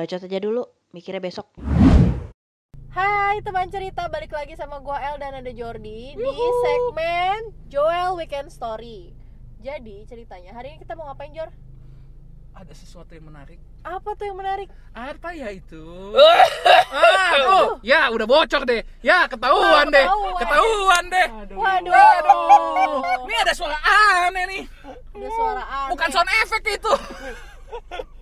Bacot aja dulu, mikirnya besok. Hai teman cerita, balik lagi sama gua El dan ada Jordi di segmen Joel Weekend Story. Jadi ceritanya hari ini kita mau ngapain Jor? ada sesuatu yang menarik Apa tuh yang menarik? apa ya itu ah oh ya udah bocor deh ya ketahuan deh Ketahuan. deh Waduh, Aduh, ini ada suara aneh nih ada suara aneh. bukan sound effect itu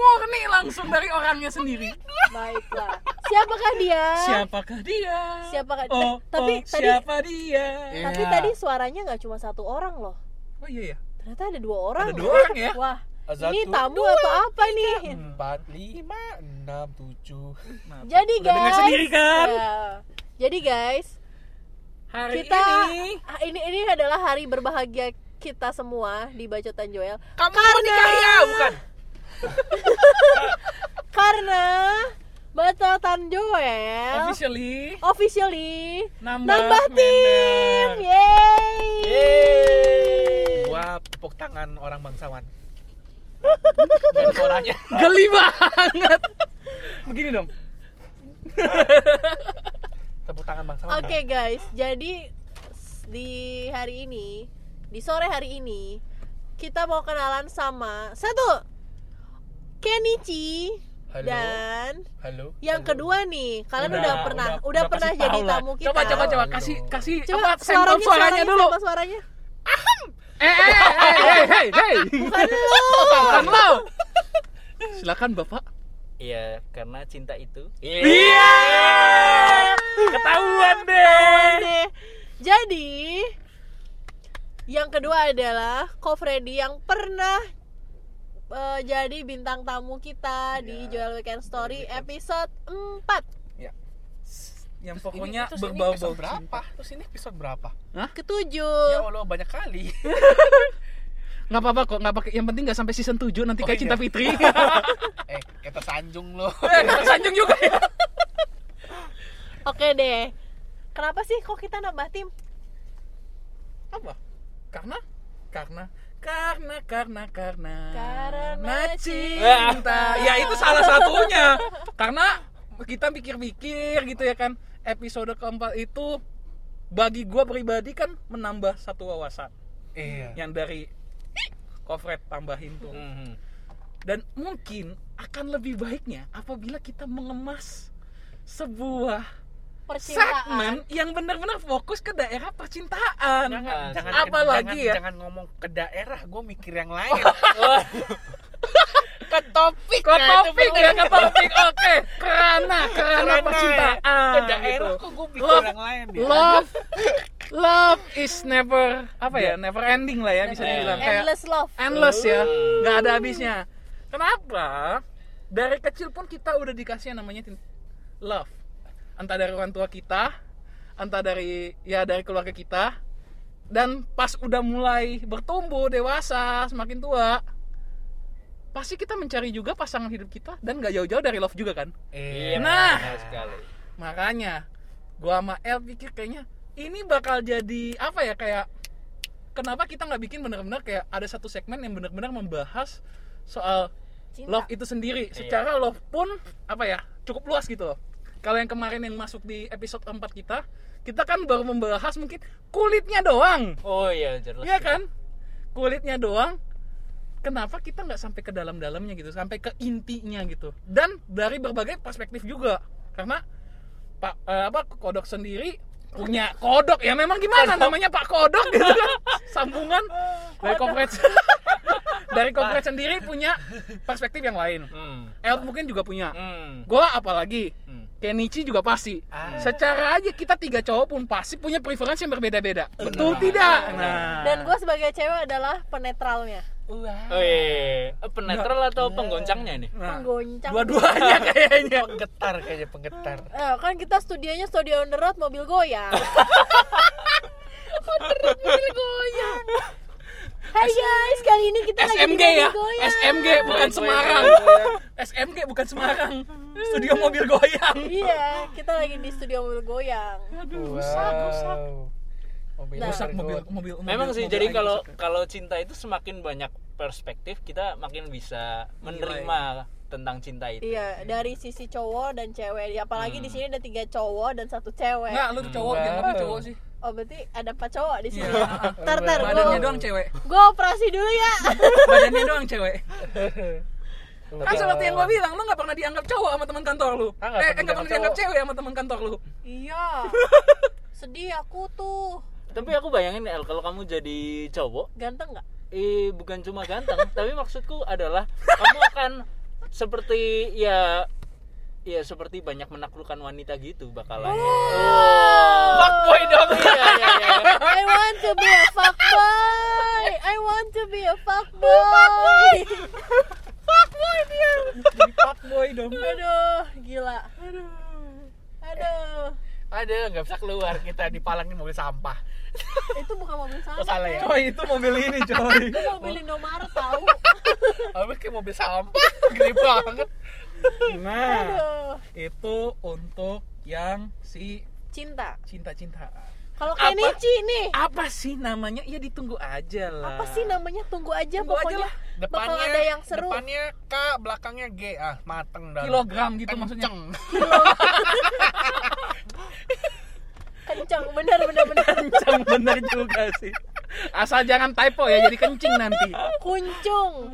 murni langsung dari orangnya sendiri Baiklah. Siapakah dia? siapakah dia Siapakah oh, Eh, tapi oh, tadi siapa dia tapi tadi suaranya nggak cuma satu orang loh. oh iya ya Ternyata ada dua orang. Ada dua orang ya? Wah, Satu, ini tamu atau apa nih? empat, lima, enam, tujuh. Nah, Jadi dengar guys. sendiri kan Ya. Jadi guys, hari kita ini ini ini adalah hari berbahagia kita semua di Bacotan Joel kamu menikah ya bukan karena Bacotan Joel officially officially nambah, nambah tim. member. Yeay. Gua tepuk tangan orang bangsawan. Dan suaranya. geli banget begini dong Tepuk tangan bangsawan. Oke guys, jadi di hari ini, di sore hari ini kita mau kenalan sama satu Kenichi Halo. dan Halo. yang Halo. kedua nih, kalian udah, Udah, pernah udah, udah- pernah jadi tamu kita. coba coba coba kasih kasih Coba apa sampel suaranya, suaranya dulu suaranya. eh eh eh eh hey hey Bukan lu. bukan lo silakan bapak Iya, karena cinta itu. iya ketahuan deh Deh. Jadi yang kedua adalah Ko Freddy yang pernah eh, jadi bintang tamu kita di Ya. Joel Weekend Story episode 4 yang Terus pokoknya ini- terus ini berbau-bau episode berapa? Terus ini episode berapa? ketujuh. Ya Allah banyak kali. nggak apa-apa kok nggak pakai yang penting nggak sampai season 7 nanti Oh, kayak iya. cinta fitri eh, kita sanjung lo. Eh, kita sanjung juga ya Oke deh. Kenapa sih kok kita nambah tim? apa karena karena karena karena karena Karena cinta. ya itu salah satunya. Karena kita pikir-pikir gitu ya kan. Episode keempat itu bagi gua pribadi kan menambah satu wawasan. Iya. yang dari Kofret tambahin tuh. Mhm. dan mungkin akan lebih baiknya apabila kita mengemas sebuah Percintaan. segmen yang benar-benar fokus ke daerah percintaan Jangan, Ah, jangan, apalagi jangan, ya? jangan ngomong ke daerah, gue mikir yang lain. ke topik, ke nah, topik ya ke topik oke kerana kerana Karena percintaan ke daerah gitu. kok gue mikir Love- yang lain ya. love love is never apa ya never ending lah ya bisa Never dibilang kayak Endless love. endless ya nggak ada habisnya kenapa dari kecil pun kita udah dikasih yang namanya love entah dari orang tua kita entah dari ya dari keluarga kita dan pas udah mulai bertumbuh dewasa semakin tua pasti kita mencari juga pasangan hidup kita dan nggak jauh-jauh dari love juga kan Iya. Nah. benar sekali. makanya gua sama El pikir kayaknya ini bakal jadi apa ya kayak kenapa kita nggak bikin benar-benar kayak ada satu segmen yang benar-benar membahas soal Cinta. love itu sendiri secara love pun apa ya cukup luas gitu loh kalau yang kemarin yang masuk di episode 4 kita kita kan baru membahas mungkin kulitnya doang. Oh iya, jelas. Iya kan? Kulitnya doang. Kenapa kita nggak sampai ke dalam-dalamnya gitu sampai ke intinya gitu? Dan dari berbagai perspektif juga. Karena pak eh, apa kodok sendiri punya kodok. Ya memang gimana? Namanya pak kodok gitu kan? Sambungan. Dari kompret dari kompret sendiri punya perspektif yang lain. Hmm. El mungkin juga punya. Hmm. gua apalagi. Kenichi juga pasti Ah. secara aja kita tiga cowok pun pasti punya preferensi yang berbeda-beda betul tidak nah Dan gue sebagai cewek adalah penetralnya. Wah. Oh iya, Eh, penetral atau penggoncangnya nih? Nah, Penggoncang. dua-duanya kayaknya Penggetar kayaknya penggetar. Eh, kan kita studionya studio on the road mobil goyang. mobil goyang Hai guys, kali ini kita lagi di SMG mobil ya goyang. SMG bukan Semarang SMG bukan Semarang studio mobil goyang Iya, kita lagi di studio mobil goyang. aduh rusak rusak Mobil Nah. rusak mobil mobil mobil Memang sih, mobil jadi kalau kalau cinta itu semakin banyak perspektif kita makin bisa menerima tentang cinta itu Iya, dari sisi cowok dan cewek. Apalagi Hmm. di sini ada tiga cowok dan satu cewek. Enggak, lu tuh cowok, Enggak. dianggapnya cowok sih. Oh, berarti ada empat cowok di sini. Iya. Tar, tar, Badannya gua, doang cewek. gua operasi dulu ya. Badannya doang cewek. Kan seperti yang gua bilang, lu gak pernah dianggap cowok sama teman kantor lu. Ah, nggak eh, pernah gak pernah dianggap cewek sama teman kantor lu. iya. Sedih aku tuh. tapi aku bayangin El kalau kamu jadi cowok Ganteng nggak? eh bukan cuma ganteng tapi maksudku adalah kamu akan seperti ya ya seperti banyak menaklukkan wanita gitu bakalan oh. Fuckboy dong. iya, iya, iya. I want to be a fuckboy. I want to be a fuckboy. fuckboy dia. Jadi fuckboy dong. Aduh, gila. Aduh. Aduh. Ada nggak bisa keluar kita dipalangin mobil sampah. Itu bukan mobil Oh, sampah. salah ya? Coy, itu mobil ini, coy. Itu mobil Indomaret tahu. Apa kayak mobil sampah? Gede banget. Nah, Aduh. itu untuk yang si Cinta. cinta-cintaan. Kalau Apa? Kenichi nih, Apa sih namanya? Ya ditunggu aja lah. apa sih namanya? Tunggu aja Tunggu aja pokoknya. lah. Bakal ada yang seru. Depannya K, belakangnya G. Ah, mateng dah. Kilogram gitu maksudnya. Kencang, bener bener bener. Kencang bener juga sih. Asal jangan typo ya, jadi kencing nanti. Kuncung.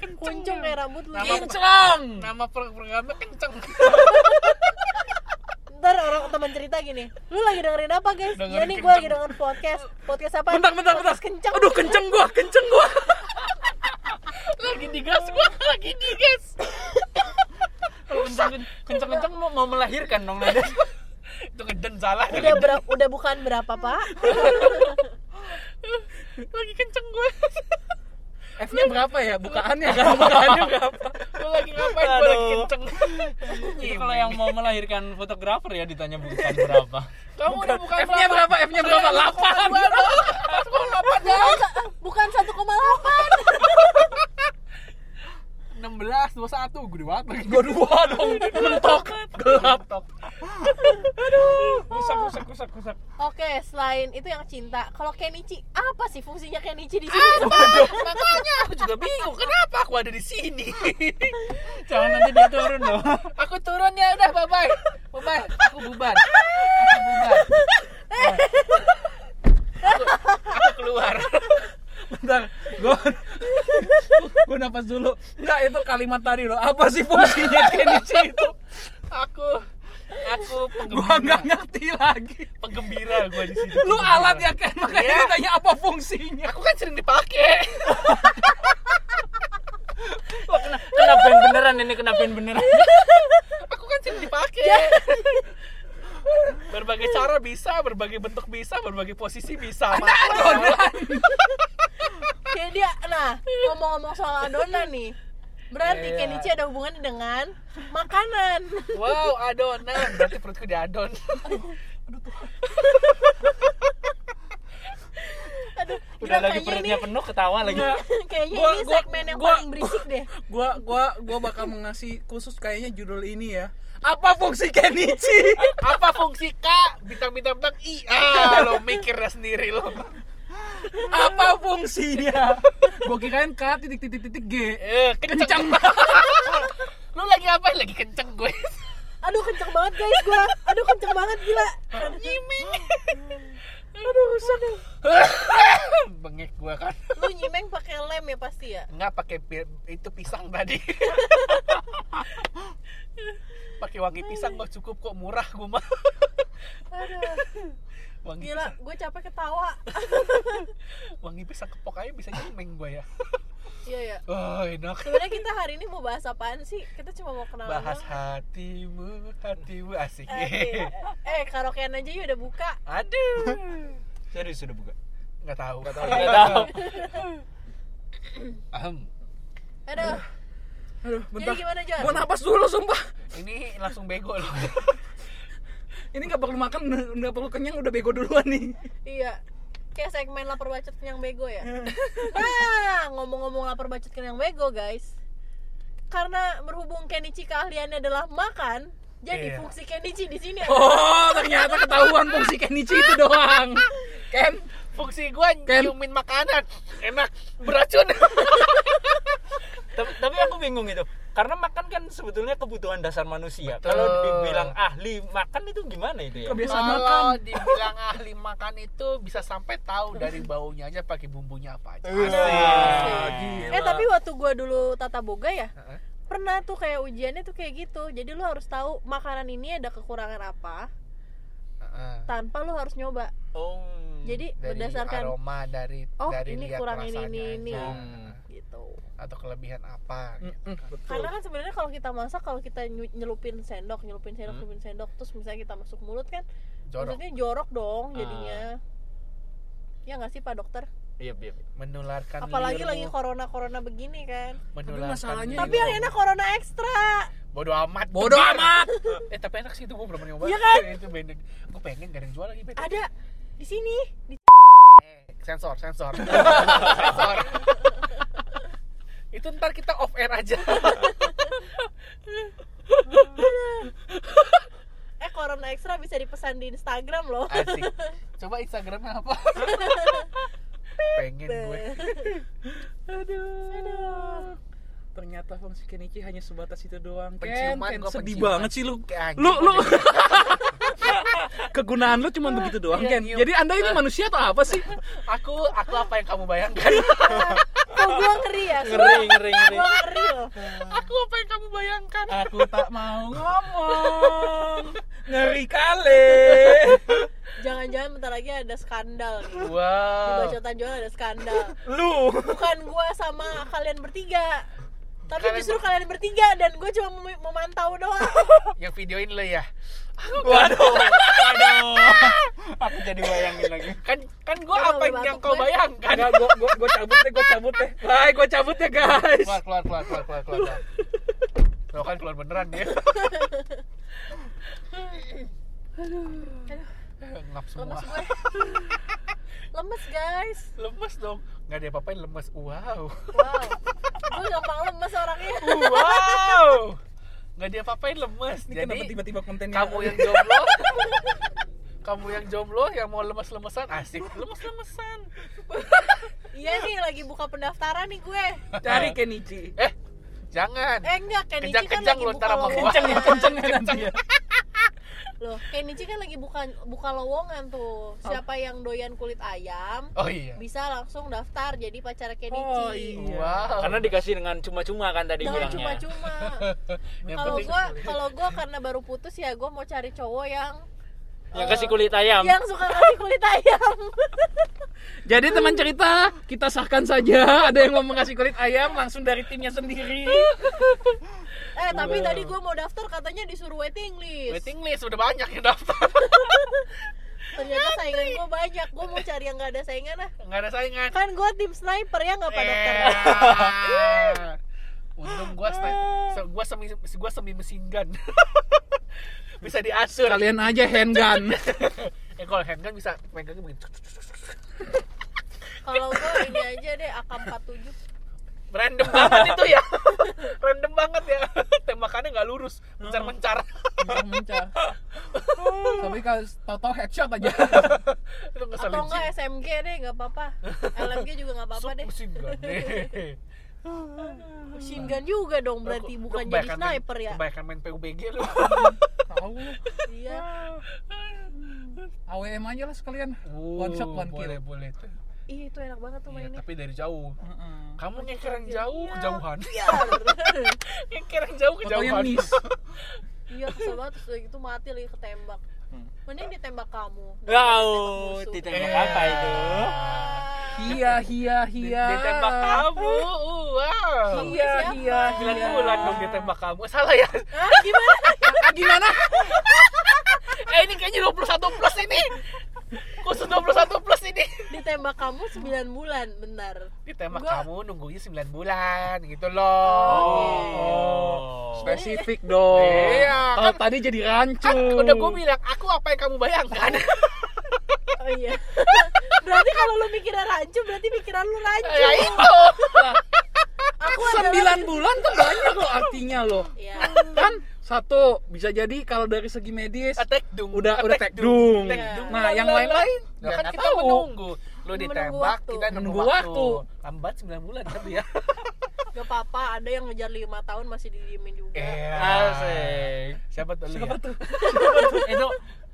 Kuncung kayak rambut lu. Nama- Kinclong. Nama pro- programnya kenceng. Ntar orang teman cerita gini, lu lagi dengerin apa guys? Dengerin ya nih gue kenceng. lagi dengerin podcast. Podcast apa? Bentar, bentar, bentar. Kencang. Aduh, kenceng gua, kenceng gua. lagi digas gua, lagi digas. Kalau kenceng kenceng kenceng mau, mau melahirkan dong Nada. Itu ngeden salah. Udah ber- udah bukan berapa pak? lagi kenceng gua. F-nya berapa ya? Bukaannya kan? Bukaannya berapa? Gua lagi ngapain? Gua lagi Aduh. kenceng. Itu kalau yang mau melahirkan fotografer ya ditanya bukan berapa. Kamu udah bukan F-nya berapa? F-nya berapa? 8. Bukan 1,8 16, 21, gede banget lagi. Gua dua dong. Mentok. Gelap. Rusak, rusak, rusak, rusak. Oke, selain itu yang cinta, kalau Kenichi apa sih fungsinya Kenichi di sini? Waduh, makanya aku juga bingung kenapa aku ada di sini. Jangan nanti dia turun loh. aku turun ya udah bye bye. Bye bye. Aku bubar. Aku bubar. Aku, aku keluar. Bentar. Gua Gua napas dulu. Enggak, itu kalimat tadi loh. Apa sih fungsinya Kenichi itu? Aku aku Gua penggembira. nggak ngerti lagi. penggembira gua di sini. Lu Penggembira. alat ya kan? Makanya Iya. ditanya apa fungsinya. Aku kan sering dipakai. Wah, kena, kena band beneran ini kena band beneran. Aku kan sering dipakai. berbagai cara bisa, berbagai bentuk bisa, berbagai posisi bisa. Adonan. Kayak dia, nah ngomong-ngomong soal adonan nih, berarti Iya. Kenichi ada hubungannya dengan makanan. Wow, adonan. Berarti perutku diadon. Aduh, Udah gila, lagi kayaknya perutnya ini- penuh ketawa lagi. Kayaknya Gua- ini gua- segmen yang gua- paling berisik deh. Gua gua gua bakal mengasih khusus kayaknya judul ini ya. Apa fungsi Kenichi? Apa fungsi K? Bintang bintang bintang I. Ah, lo mikirnya sendiri lo. Apa fungsinya? Gua kirain K titik titik titik G. Eh, kenceng. Kencang. Lu lagi apa? Lagi kenceng gue. Aduh kenceng banget guys gua. Aduh kenceng banget gila. Nyiming. Aduh, rusak. Bengek gue kan. Lu nyimeng pakai lem ya pasti ya. Enggak pakai itu pisang tadi. pakai wangi pisang mah cukup kok murah gue mah. Aduh, Wangi gila, pisang, gue capek ketawa. wangi pisang kepok aja bisa nyimeng gue ya. Iya ya. Oh, enak. Sebenarnya kita hari ini mau bahas apaan sih? Kita cuma mau kenalan Bahas doang. hatimu, hatimu asik. Eh, eh karaokean aja ya udah buka. Aduh. Serius sudah buka. Nggak tahu. Nggak Nggak tahu. Ahem. Aduh, Aduh, bentar. jadi gimana Jon? Gua napas dulu sumpah. Ini langsung bego loh. Ini nggak perlu makan, nggak perlu kenyang udah bego duluan nih. Iya. Kayak segmen lapar bacot kenyang bego ya. Nah, ngomong-ngomong lapar bacot kenyang bego, guys. Karena berhubung Kenichi keahliannya adalah makan, jadi Iya. fungsi Kenichi di sini adalah Oh, ternyata ketahuan fungsi Kenichi itu doang. Ken, Fungsi gua Ken. nyiumin makanan. Enak, beracun. tapi, tapi aku bingung itu karena makan kan sebetulnya kebutuhan dasar manusia Betul. kalau dibilang ahli makan itu gimana itu ya Kebiasaan Kalau makan. dibilang ahli makan itu bisa sampai tahu dari baunya aja pakai bumbunya apa aja. Ah, gila. eh tapi waktu gua dulu tata boga ya Heeh. pernah tuh kayak ujiannya tuh kayak gitu jadi lu harus tahu makanan ini ada kekurangan apa Heeh. tanpa lu harus nyoba oh jadi Dari berdasarkan aroma dari Oh, dari ini lihat kurang ini, rasanya ini, ini. Gitu atau kelebihan apa gitu. Mm-mm, betul. karena kan sebenarnya kalau kita masak kalau kita nyelupin sendok nyelupin sendok Hmm. nyelupin sendok terus misalnya kita masuk mulut kan jorok maksudnya jorok dong Ah. jadinya ya nggak sih pak dokter iya iya iya. menularkan apalagi liurmu, lagi corona corona begini kan menularkan masalahnya liurmu. tapi yang enak corona ekstra bodoh amat Bodoh amat. eh tapi enak sih itu gua belum nyoba Iya kan? itu beda gua pengen gak ada yang jual lagi ada di sini di Eh, sensor sensor sensor itu ntar kita off air aja eh corona ekstra bisa dipesan di Instagram loh asik coba instagramnya apa pengen gue Aduh. Ternyata fungsi Kenichi hanya sebatas itu doang. Ken, Penciuman, Ken, gua sedih penciuman. banget sih lu. Lu lu kegunaan lu cuma begitu doang, Iya, Ken. Jadi Anda ini manusia atau apa sih? aku aku apa yang kamu bayangkan gua ngeri ya. Ngeri ngeri ngeri. Gua ngeri loh. Aku apa yang kamu bayangkan? Aku tak mau ngomong. Ngeri kali. jangan-jangan bentar lagi ada skandal. Nih di wow bacotan jual ada skandal. Lu. bukan gua sama kalian bertiga. Tapi Kalian justru ber- kalian bertiga dan gue cuma mem- memantau doang. Yang videoin lo ya Waduh. Waduh. Aku jadi bayangin lagi. kan kan gue Gua apa nggak yang, kau gue. bayangkan? Enggak, gua gua gua cabut deh, gua cabut deh. Bye, gua cabut ya, guys. keluar keluar keluar keluar keluar keluar. Lo kan keluar beneran dia. Ngap semua. Lemes gue. Lemes guys. Lemes dong. Nggak ada apa-apain lemes. Wow. Wow. Gue gampang lemes orangnya. Wow nggak dia apa-apain lemes. Ini jadi kenapa tiba-tiba kontennya? kamu yang jomblo? Kamu yang jomblo yang mau lemes-lemesan? Asik. Lemes-lemesan. Iya nih lagi buka pendaftaran nih gue. Cari Kenichi. eh jangan. Eh enggak Kenichi kan Kejang-kejang lagi lo buka. lowongan Kenceng ya, kenceng ya nanti ya. Loh Kenichi kan lagi buka buka lowongan tuh. Siapa yang doyan kulit ayam oh iya. bisa langsung daftar jadi pacar Kenichi Oh, iya. wow. Karena dikasih dengan cuma-cuma kan tadi bilangnya. cuma-cuma. Yang Kalau gua kalau gua karena baru putus ya gua mau cari cowok yang yang kasih kulit ayam. yang suka kasih kulit ayam. Jadi teman cerita, kita sahkan saja. Ada yang mau mengasih kulit ayam langsung dari timnya sendiri. eh tapi tadi gua mau daftar katanya disuruh waiting list. waiting list udah banyak yang daftar Ternyata saingan gua banyak. Gua mau cari yang gak ada saingan ah. nggak ada saingan Kan gua tim sniper ya nggak pak dokter. Eh. untung gua sni- se- gua semi gua semi mesin gun bisa diasur Kalian aja handgun. eh kalau handgun bisa megangnya begini Kalau gua ini aja deh AK47. Random banget itu ya random banget ya tembakannya nggak lurus mencar mencar Mencar. Tapi kalau tahu-tahu headshot aja. itu Atau enggak SMG deh nggak apa-apa. LMG juga nggak apa-apa deh. Machine gun juga dong berarti bukan jadi kebanyakan main- sniper ya. kebanyakan main PUBG lu Tahu. Iya. AWM aja lah sekalian. One shot one kill. boleh boleh tuh Ih, itu enak banget tuh Iya, mainnya. tapi dari jauh Heeh. kamu ngeker yang jauh Iya. kejauhan Iya. ngeker yang jauh Fotonya kejauhan miss. Iya, kesel banget terus gitu mati lagi ketembak. Hmm. Mending ditembak kamu. Wow, ditembak Eh. apa itu? Hia hia Di- hia. ditembak kamu wow Hia hia hia. bulan dong ditembak kamu salah ya Hah, gimana? Gimana? eh ini kayaknya 21 plus ini khusus 21 plus ini Ditembak kamu 9 bulan, benar. ditembak Gua- kamu nunggunya 9 bulan gitu loh Oh. Spesifik dong. Iya, Kalau kan- tadi jadi rancu. kan udah gue bilang aku apa yang kamu bayangkan Oh iya. berarti kalau lu mikirnya rancu, berarti pikiran lu rancu. ya itu Aku adalah- Sembilan bulan tuh banyak loh artinya loh. Iya. Kan Satu, bisa jadi kalau dari segi medis attack dung udah udah Attack tek dung. Attack dung. Nah, yang lain-lain kan kita tahu. menunggu lu Menunggu ditembak waktu. kita nunggu waktu. waktu. lambat 9 bulan tapi ya Gak apa-apa, ada yang ngejar lima tahun masih didiemin juga. Iya. Asik. siapa tuh Siapa ya? tuh? itu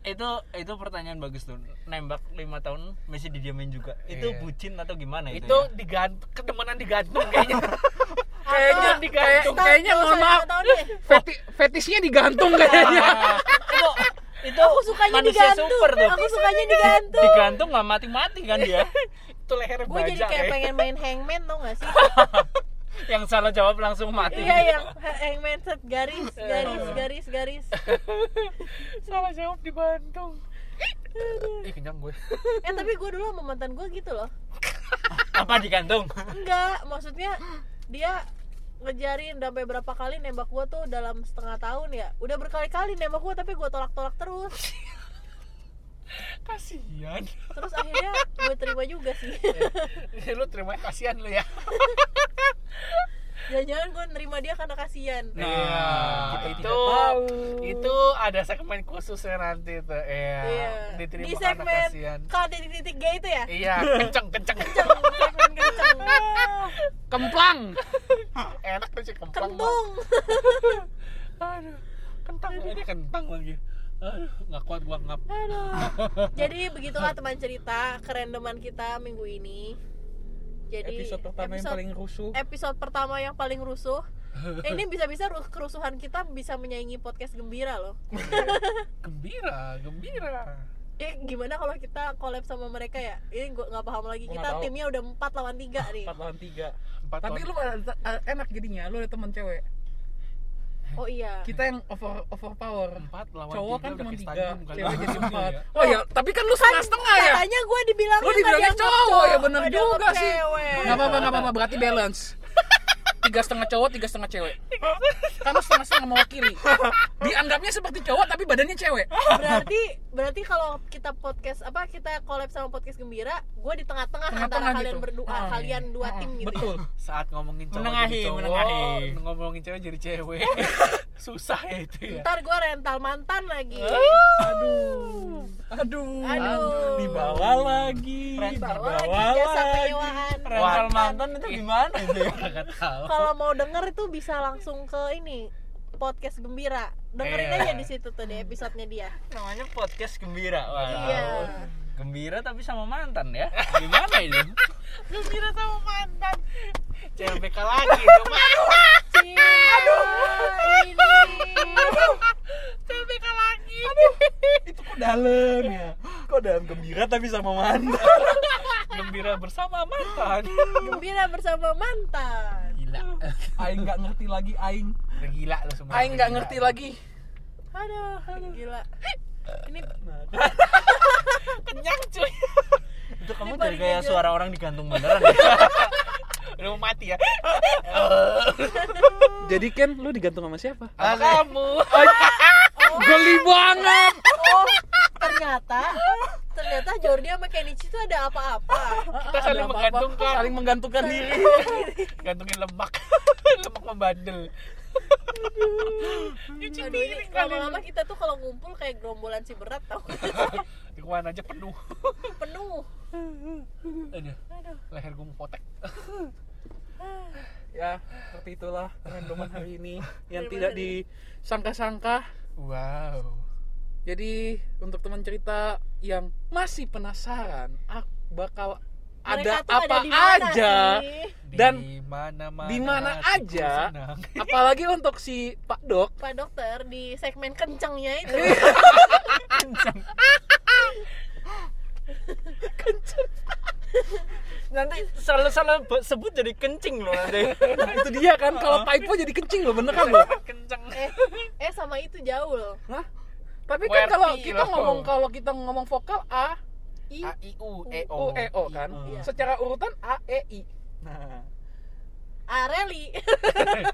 itu itu pertanyaan bagus tuh nembak lima tahun masih didiamin juga itu Iya. bucin atau gimana itu, itu ya? digantung kedemenan digantung kayaknya Kayaknya Start, kayaknya mohon maaf, feti, fetisnya digantung kayaknya. itu itu Aku sukanya digantung. super tuh Aku sukanya digantung. digantung nggak mati mati kan dia itu leher Gue jadi kayak kayak pengen main hangman tau gak sih? yang salah jawab langsung mati iya yang ha- hangman set garis, garis, garis, garis. salah jawab dibantung ih kenyang gue Eh tapi gue dulu sama mantan gue gitu loh. apa digantung Enggak, maksudnya dia ngejarin sampai berapa kali nembak gue tuh dalam setengah tahun ya. Udah berkali-kali nembak gue tapi gue tolak-tolak terus. Kasihan. Terus akhirnya gue terima juga sih. Lu terima kasihan lu ya. Jangan-jangan gue nerima dia karena kasihan. Nah, Nah, kita itu tahu. itu ada segmen khususnya nanti tuh. Iya Iya. diterima di karena segmen kasihan. K titik-titik G itu ya? Iya kenceng kenceng. Kenceng segmen kenceng Kemplang. enak tuh sih kemplang kentung aduh kentang ini kentang lagi aduh nggak kuat gua ngap Aduh. Jadi begitulah teman cerita kerendeman kita minggu ini. Jadi episode pertama yang episode- paling rusuh. episode pertama yang paling rusuh. Eh, ini bisa-bisa ru- kerusuhan kita bisa menyaingi podcast gembira loh. gembira gembira Eh gimana kalau kita collab sama mereka ya? Ini gua nggak paham lagi. Gua Kita timnya udah 4 lawan 3 nih. 4 lawan 3. empat Tapi lu ada- ada- enak jadinya, lu ada teman cewek. Oh iya. Kita yang over overpower. empat lawan Cowok tiga kan cuma tiga, kan. cewek jadi empat. Iya. Oh ya, tapi kan lu setengah-setengah ya. Katanya gue dibilangnya Lu dibilangnya dianggap cowok ya bener juga sih. Gak apa-apa, gak apa-apa, berarti balance. Tiga setengah cowok, tiga setengah cewek. Karena setengah-setengah mewakili. Dianggapnya seperti cowok tapi badannya cewek. berarti berarti kalau kita podcast apa kita collab sama podcast gembira gue di tengah-tengah antara Tengah-tengah kalian gitu. berdua Ah, kalian dua Ah, tim gitu Betul. saat ngomongin cowok Menengahi, jadi cowok menengahi. ngomongin cewek jadi cewek susah ya itu ya ntar gue rental mantan lagi Aduh. Aduh. Aduh. Dibawa lagi. lagi Dibawa jasa lagi. penyewaan rental mantan itu gimana itu ya nggak tahu kalau mau denger itu bisa langsung ke ini podcast gembira. Dengerin Iya. aja di situ tuh di episodenya dia. Namanya podcast gembira Wah, Iya. gembira tapi sama mantan ya? Gimana itu gembira sama mantan. CLBK lagi mah. Cinta ini CLBK lagi. Itu kok dalam ya? Kok dalam gembira tapi sama mantan. gembira bersama mantan. Gembira bersama mantan gila. Aing nggak ngerti lagi Aing. udah gila lo semua. Aing nggak ngerti lagi. aduh gila. Ini kenyang cuy. Itu kamu Ini jadi kayak aja. suara orang digantung beneran ya? Udah mau mati ya? Jadi kan lu digantung sama siapa? Sama kamu. Geli banget. oh ternyata ternyata Jordi sama Kenichi itu ada apa-apa. Kita saling Ada apa-apa, menggantungkan. Saling menggantungkan diri. gantungin lemak lemak membandel nyuci Aduh, piring lama-lama kita tuh kalau ngumpul kayak gerombolan si berat tau di ke mana aja penuh. Penuh. Aduh leher gue mau potek ya, seperti itulah randoman hari ini yang tidak disangka-sangka. wow Jadi untuk teman cerita yang masih penasaran, ak- bakal ada Mereka tuh apa mana aja? sih? Dan di mana mana di mana aja. senang. apalagi untuk si Pak Dok. Pak dokter di segmen kencengnya itu. Nanti salah salah sebut jadi kencing loh nanti. Nah, itu dia kan. Kalau Paipo jadi kencing loh beneran loh. Kenceng eh eh sama itu jauh loh. Hah? Tapi kan kalau kita loh. ngomong kalau kita ngomong vokal A. I A I U E O. O E O kan? Iya. secara urutan A E I. Nah. Areli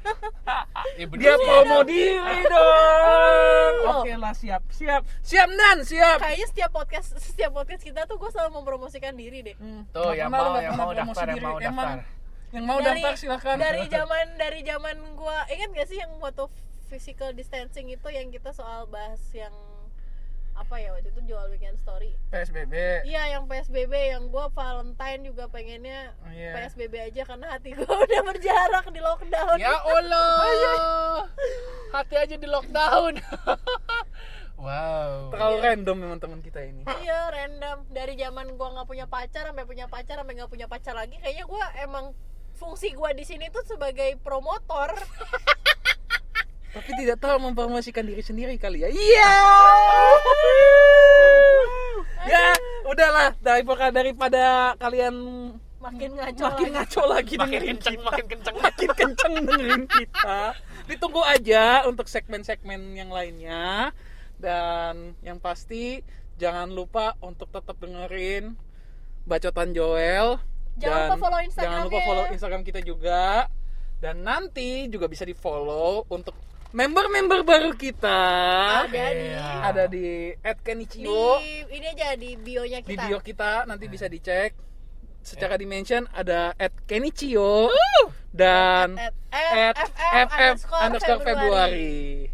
bener dia promo diri dong. Oh. oke lah siap siap. Siap dan siap. Kayaknya setiap podcast setiap podcast kita tuh gue selalu mempromosikan diri deh. Hmm, Tuh, yang mau- yang mau daftar, yang mau Emang daftar. yang mau dari daftar silahkan dari zaman dari zaman gue ingat gak sih yang foto physical distancing itu yang kita soal bahas yang apa ya waktu itu jual weekend story. PSBB iya yang PSBB yang gue Valentine juga pengennya Oh, iya. PSBB aja karena hati gue udah berjarak di lockdown. Ya Allah. Hati aja di lockdown. Wow. Terlalu random memang teman kita ini. Iya random. Dari zaman gue nggak punya pacar sampai punya pacar sampai nggak punya pacar lagi kayaknya gue emang fungsi gue di sini tuh sebagai promotor tapi tidak tahu mempromosikan diri sendiri kali ya. Iya. Ya udahlah. Daripada daripada kalian makin ngaco makin lagi. ngaco lagi makin dengerin kenceng kita. makin kenceng. Makin kenceng dengerin kita. Ditunggu aja untuk segmen-segmen yang lainnya. Dan yang pasti jangan lupa untuk tetap dengerin bacotan Joel. Jangan lupa follow jangan lupa follow Instagram kita juga. Dan nanti juga bisa di follow untuk member-member baru kita. Ada di ada di di @kenichio ini aja di bionya di kita. bio kita nanti bisa dicek. Secara dimension ada at Kenichio dan At- at at ff underscore Februari.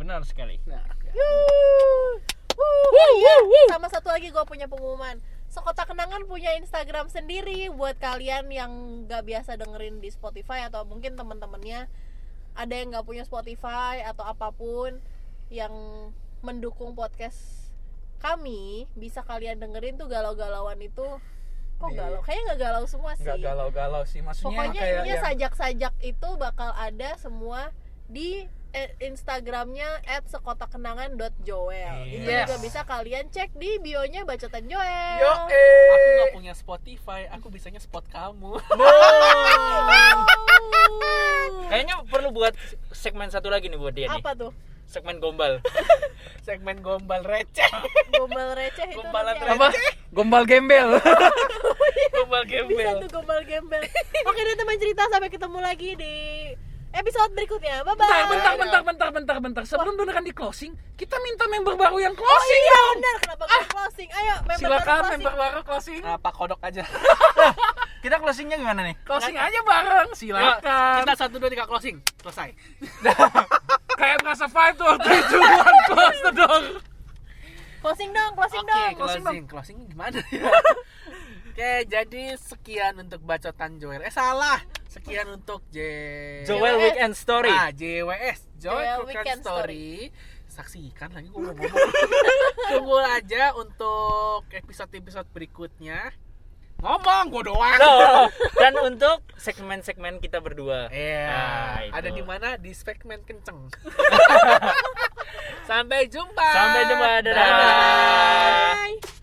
benar sekali. Nah, iya. sama satu lagi gue punya pengumuman. Sekota Kenangan punya Instagram sendiri. Buat kalian yang nggak biasa dengerin di Spotify atau mungkin teman-temannya ada yang nggak punya Spotify atau apa pun yang mendukung podcast kami bisa kalian dengerin tuh galau-galauan itu. Kok Di- galau? Kayaknya nggak galau semua sih. nggak galau-galau sih. Maksudnya pokoknya kayak intinya yang- sajak-sajak itu bakal ada semua di eh, Instagramnya @sekotakenangan.joel itu Yes. juga bisa kalian cek di bionya bacotan Joel. Yo, aku eh. nggak punya Spotify aku bisanya spot kamu kayaknya perlu buat segmen satu lagi nih buat dia nih. Apa tuh? Segmen gombal. Segmen gombal receh. Gombal receh itu Gombalan nanti apa? Gombal gembel. Gombal bisa gembel. tuh gombal gembel. Oke deh teman cerita sampai ketemu lagi di episode berikutnya. Bye bye bentar bentar bentar bentar bentar bentar. Sebelum beneran di closing kita minta member baru yang oh closing iya dong. benar. Kenapa gue closing? Ayo member baru silakan closing. member baru closing. Ah, pak kodok aja. Kita closingnya gimana nih? Closing aja bareng silakan. Kita satu dua tiga closing. Selesai. Kayak berasa five tuh waktu itu one close the door. Closing dong closing Oke, dong. closing. Closing gimana? Ya? Oke, jadi sekian untuk bacotan Joel. Eh salah. Sekian untuk J Joel JWS. Weekend Story Ah, JWS. Joel Joel Weekend Weekend Story. Saksikan lagi gue mau ngomong. Tunggu aja untuk episode-episode berikutnya. Ngomong gue doang. Loh, dan untuk segmen-segmen kita berdua Iya. Nah, itu. ada di mana? Di segmen kenceng. Sampai jumpa. sampai jumpa dadah Dadah.